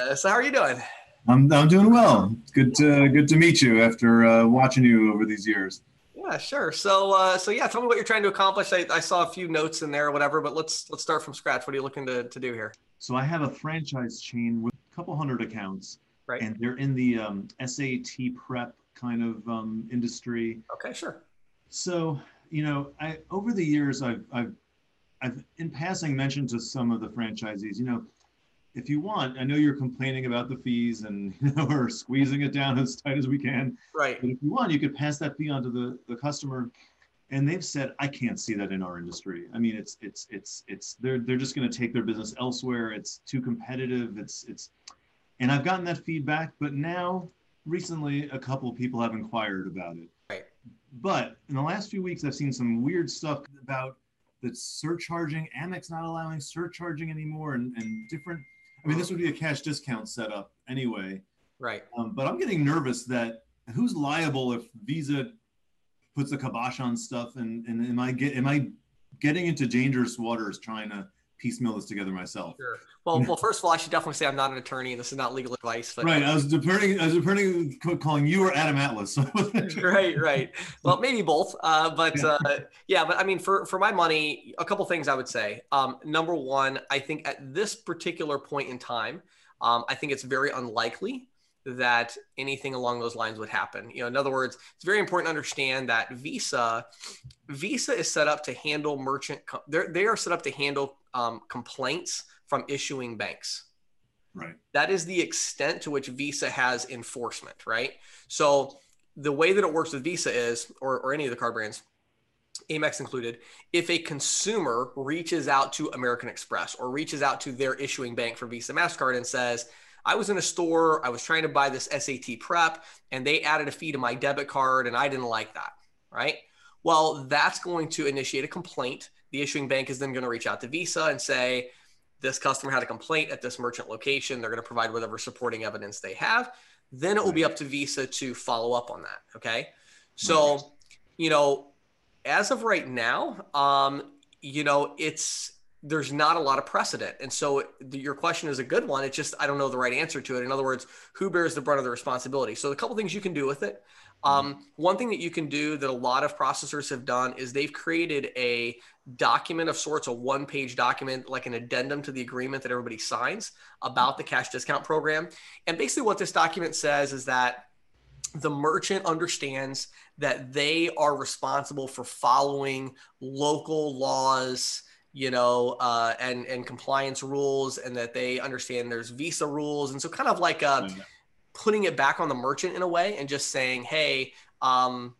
Uh, so how are you doing? I'm, I'm doing well. Good to good to meet you after uh, watching you over these years. Yeah, sure. So uh, so yeah, tell me what you're trying to accomplish. I, I saw a few notes in there or whatever, but let's let's start from scratch. What are you looking to, to do here? So I have a franchise chain with a couple hundred accounts, right? And they're in the um, SAT prep kind of um, industry. Okay, sure. So you know, I over the years I've I've I've in passing mentioned to some of the franchisees, you know, if you want, I know you're complaining about the fees and you know we're squeezing it down as tight as we can. Right. But if you want, you could pass that fee on to the, the customer. And they've said, I can't see that in our industry. I mean, it's it's it's it's they're they're just going to take their business elsewhere. It's too competitive. It's it's, and I've gotten that feedback. But now, recently, a couple of people have inquired about it. Right. But in the last few weeks, I've seen some weird stuff about the surcharging. Amex not allowing surcharging anymore, and and different I mean, this would be a cash discount setup anyway. Right. Um, but I'm getting nervous that who's liable if Visa puts a kibosh on stuff, and and am I get am I getting into dangerous waters trying to piecemeal this together myself. Sure. Well, well, first of all, I should definitely say I'm not an attorney, and this is not legal advice. But right, I was departing. I was departing calling you or Adam Atlas. right, right. Well, maybe both. Uh, but yeah. Uh, yeah, but I mean, for for my money, a couple things I would say. Um, number one, I think at this particular point in time, um, I think it's very unlikely that anything along those lines would happen. You know, in other words, it's very important to understand that Visa, Visa is set up to handle merchant. They are set up to handle um, complaints from issuing banks. Right. That is the extent to which Visa has enforcement. Right. So the way that it works with Visa is, or, or any of the card brands, Amex included, if a consumer reaches out to American Express or reaches out to their issuing bank for Visa MasterCard and says, I was in a store, I was trying to buy this SAT prep, and they added a fee to my debit card, and I didn't like that, right? Well, that's going to initiate a complaint. The issuing bank is then going to reach out to Visa and say, this customer had a complaint at this merchant location. They're going to provide whatever supporting evidence they have. Then it will be up to Visa to follow up on that. Okay. So, you know, as of right now, um, you know, it's there's not a lot of precedent. And so the, your question is a good one. It's just, I don't know the right answer to it. In other words, who bears the brunt of the responsibility? So a couple things you can do with it. Um, one thing that you can do that a lot of processors have done is they've created a document of sorts, a one page document, like an addendum to the agreement that everybody signs about the cash discount program. And basically what this document says is that the merchant understands that they are responsible for following local laws, you know, uh, and and compliance rules, and that they understand there's visa rules, and so kind of like uh, putting it back on the merchant in a way, and just saying, hey, um,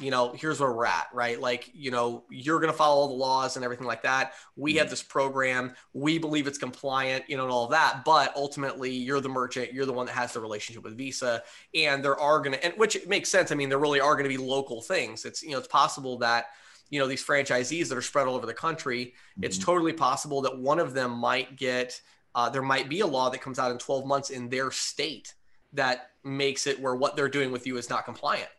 you know, here's where we're at, right? Like, you know, you're going to follow all the laws and everything like that. We have mm-hmm. this program. We believe it's compliant, you know, and all of that. But ultimately, you're the merchant. You're the one that has the relationship with Visa. And there are going to, and which makes sense. I mean, there really are going to be local things. It's, you know, it's possible that, you know these franchisees that are spread all over the country mm-hmm. it's totally possible that one of them might get uh, there might be a law that comes out in 12 months in their state that makes it where what they're doing with you is not compliant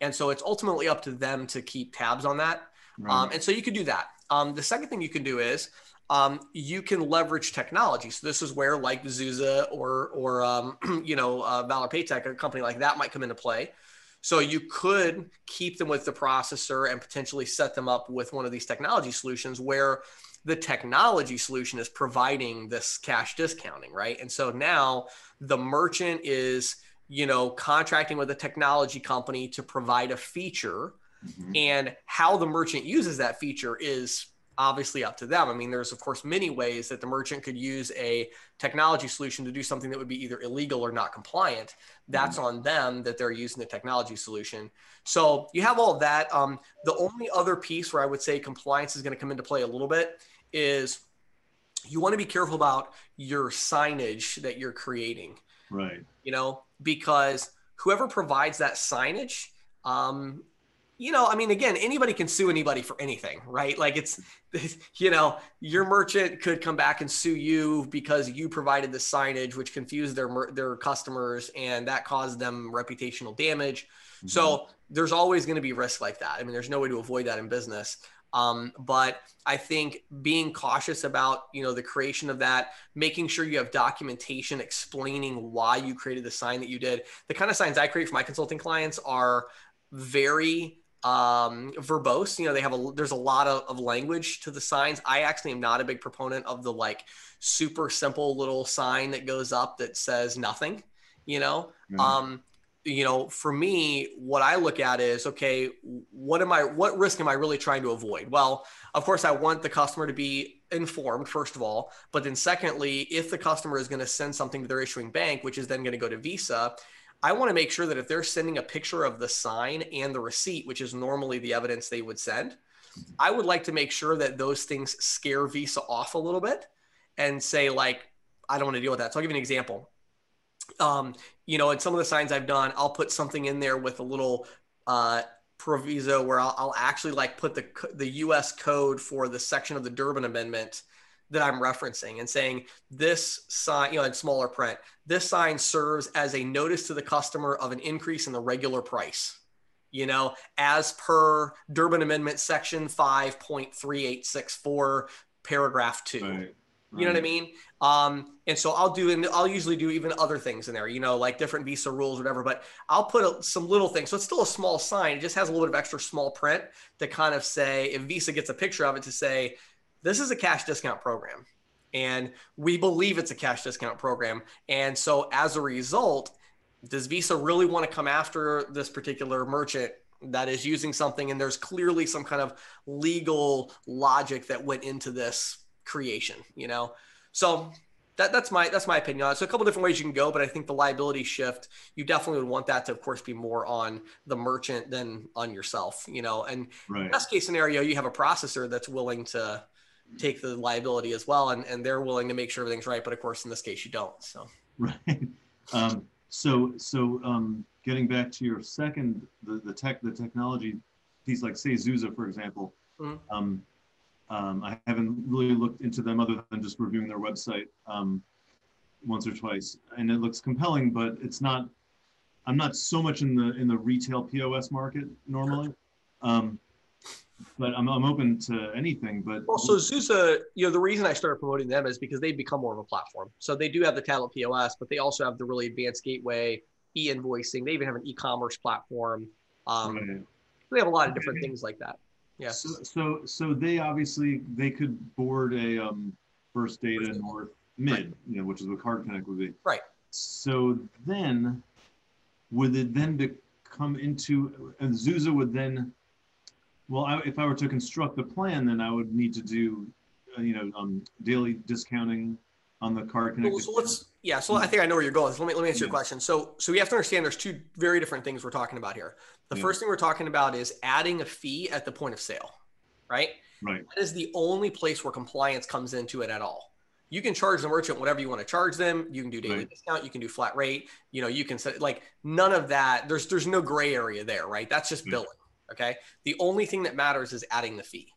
and so it's ultimately up to them to keep tabs on that right. um, and so you can do that um, the second thing you can do is um, you can leverage technology. So this is where like Zuza or or um, you know uh, Valor Paytech, a company like that, might come into play. So you could keep them with the processor and potentially set them up with one of these technology solutions where the technology solution is providing this cash discounting, right? And so now the merchant is, you know, contracting with a technology company to provide a feature. Mm-hmm. And how the merchant uses that feature is obviously up to them. I mean, there's of course many ways that the merchant could use a technology solution to do something that would be either illegal or not compliant. That's mm-hmm. on them that they're using the technology solution. So you have all of that. Um, the only other piece where I would say compliance is going to come into play a little bit is you want to be careful about your signage that you're creating. Right. You know, because whoever provides that signage um, you know, I mean, again, anybody can sue anybody for anything, right? Like it's, you know, your merchant could come back and sue you because you provided the signage, which confused their their customers, and that caused them reputational damage. Mm-hmm. So there's always going to be risk like that. I mean, there's no way to avoid that in business. Um, but I think being cautious about you know the creation of that, making sure you have documentation explaining why you created the sign that you did. The kind of signs I create for my consulting clients are very um verbose you know they have a there's a lot of, of language to the signs i actually am not a big proponent of the like super simple little sign that goes up that says nothing you know mm-hmm. um you know, for me, what I look at is okay, what am I, what risk am I really trying to avoid? Well, of course, I want the customer to be informed, first of all. But then, secondly, if the customer is going to send something to their issuing bank, which is then going to go to Visa, I want to make sure that if they're sending a picture of the sign and the receipt, which is normally the evidence they would send, I would like to make sure that those things scare Visa off a little bit and say, like, I don't want to deal with that. So I'll give you an example um, you know, in some of the signs I've done, I'll put something in there with a little uh, proviso where I'll, I'll, actually like put the the U.S. code for the section of the Durbin Amendment that I'm referencing and saying this sign, you know, in smaller print, this sign serves as a notice to the customer of an increase in the regular price. You know, as per Durbin Amendment Section 5.3864, paragraph two. Right. You know what I mean? Um, and so I'll do, and I'll usually do even other things in there, you know, like different Visa rules, whatever. But I'll put a, some little things. So it's still a small sign. It just has a little bit of extra small print to kind of say, if Visa gets a picture of it, to say, this is a cash discount program, and we believe it's a cash discount program. And so as a result, does Visa really want to come after this particular merchant that is using something? And there's clearly some kind of legal logic that went into this creation, you know? So that, that's my that's my opinion on it. So a couple different ways you can go, but I think the liability shift, you definitely would want that to, of course, be more on the merchant than on yourself, you know. And right. best case scenario, you have a processor that's willing to take the liability as well, and, and they're willing to make sure everything's right. But of course, in this case, you don't. So right. Um, so so um, getting back to your second, the the tech the technology piece, like say Zuza, for example. Mm-hmm. Um, um, I haven't really looked into them other than just reviewing their website um, once or twice, and it looks compelling. But it's not. I'm not so much in the in the retail POS market normally, um, but I'm, I'm open to anything. But also Zuza, you know, the reason I started promoting them is because they've become more of a platform. So they do have the tablet POS, but they also have the really advanced gateway, e-invoicing. They even have an e-commerce platform. Um, right. They have a lot of different things like that. Yeah. So, so, so they obviously they could board a um, First Data North Mid, right. you know, which is what Card Connect would be. Right. So then, would it then become into and Zuza would then, well, I, if I were to construct the plan, then I would need to do, uh, you know, um, daily discounting on the Card Connect. Well, so let's yeah. So I think I know where you're going. So let me let me answer yeah. your question. So so we have to understand there's two very different things we're talking about here. The yeah. first thing we're talking about is adding a fee at the point of sale, right? Right. That is the only place where compliance comes into it at all. You can charge the merchant whatever you want to charge them. You can do daily right. discount. You can do flat rate. You know, you can set like none of that. There's there's no gray area there, right? That's just billing. Okay. The only thing that matters is adding the fee.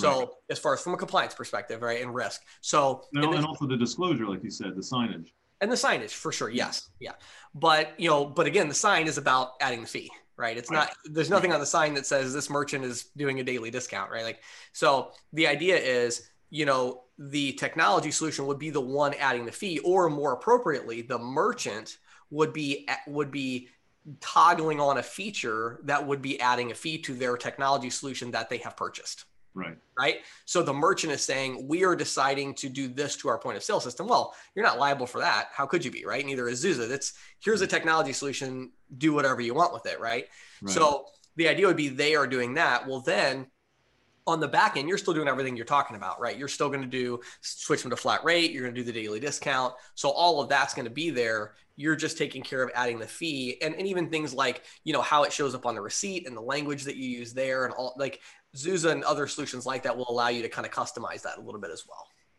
So right. as far as from a compliance perspective, right, and risk. So no, and, and also the disclosure, like you said, the signage. And the signage for sure, yes, yeah. But you know, but again, the sign is about adding the fee, right? It's right. not. There's nothing on the sign that says this merchant is doing a daily discount, right? Like, so the idea is, you know, the technology solution would be the one adding the fee, or more appropriately, the merchant would be would be toggling on a feature that would be adding a fee to their technology solution that they have purchased. Right. Right. So the merchant is saying, we are deciding to do this to our point of sale system. Well, you're not liable for that. How could you be? Right. Neither is Zuza. That's here's a technology solution. Do whatever you want with it. Right. right. So the idea would be they are doing that. Well, then on the back end, you're still doing everything you're talking about, right? You're still going to do switch them to flat rate. You're going to do the daily discount. So all of that's going to be there. You're just taking care of adding the fee and, and even things like, you know, how it shows up on the receipt and the language that you use there and all like Zuza and other solutions like that will allow you to kind of customize that a little bit as well.